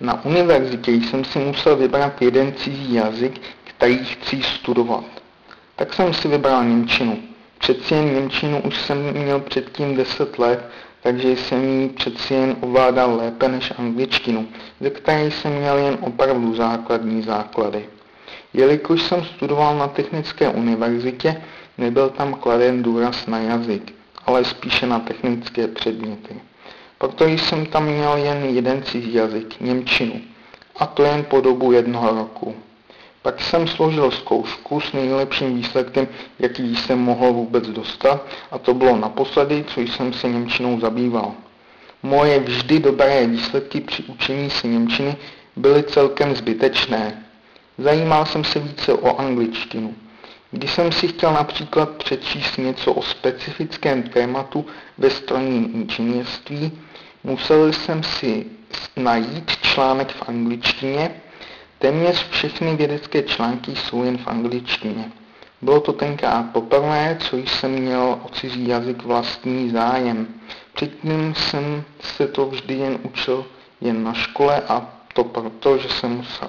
Na univerzitě jsem si musel vybrat jeden cizí jazyk, který chci studovat. Tak jsem si vybral Němčinu. Přeci jen Němčinu už jsem měl předtím 10 let, takže jsem ji přeci jen ovládal lépe než angličtinu, ze které jsem měl jen opravdu základní základy. Jelikož jsem studoval na Technické univerzitě, nebyl tam kladen důraz na jazyk, ale spíše na technické předměty. Proto jsem tam měl jen jeden cizí jazyk, Němčinu, a to jen po dobu jednoho roku. Pak jsem složil zkoušku s nejlepším výsledkem, jaký jsem mohl vůbec dostat, a to bylo naposledy, co jsem se Němčinou zabýval. Moje vždy dobré výsledky při učení se Němčiny byly celkem zbytečné. Zajímal jsem se více o angličtinu. Když jsem si chtěl například přečíst něco o specifickém tématu ve strojním inženýrství, musel jsem si najít článek v angličtině. Téměř všechny vědecké články jsou jen v angličtině. Bylo to tenkrát poprvé, co jsem měl o cizí jazyk vlastní zájem. Předtím jsem se to vždy jen učil jen na škole a to proto, že jsem musel.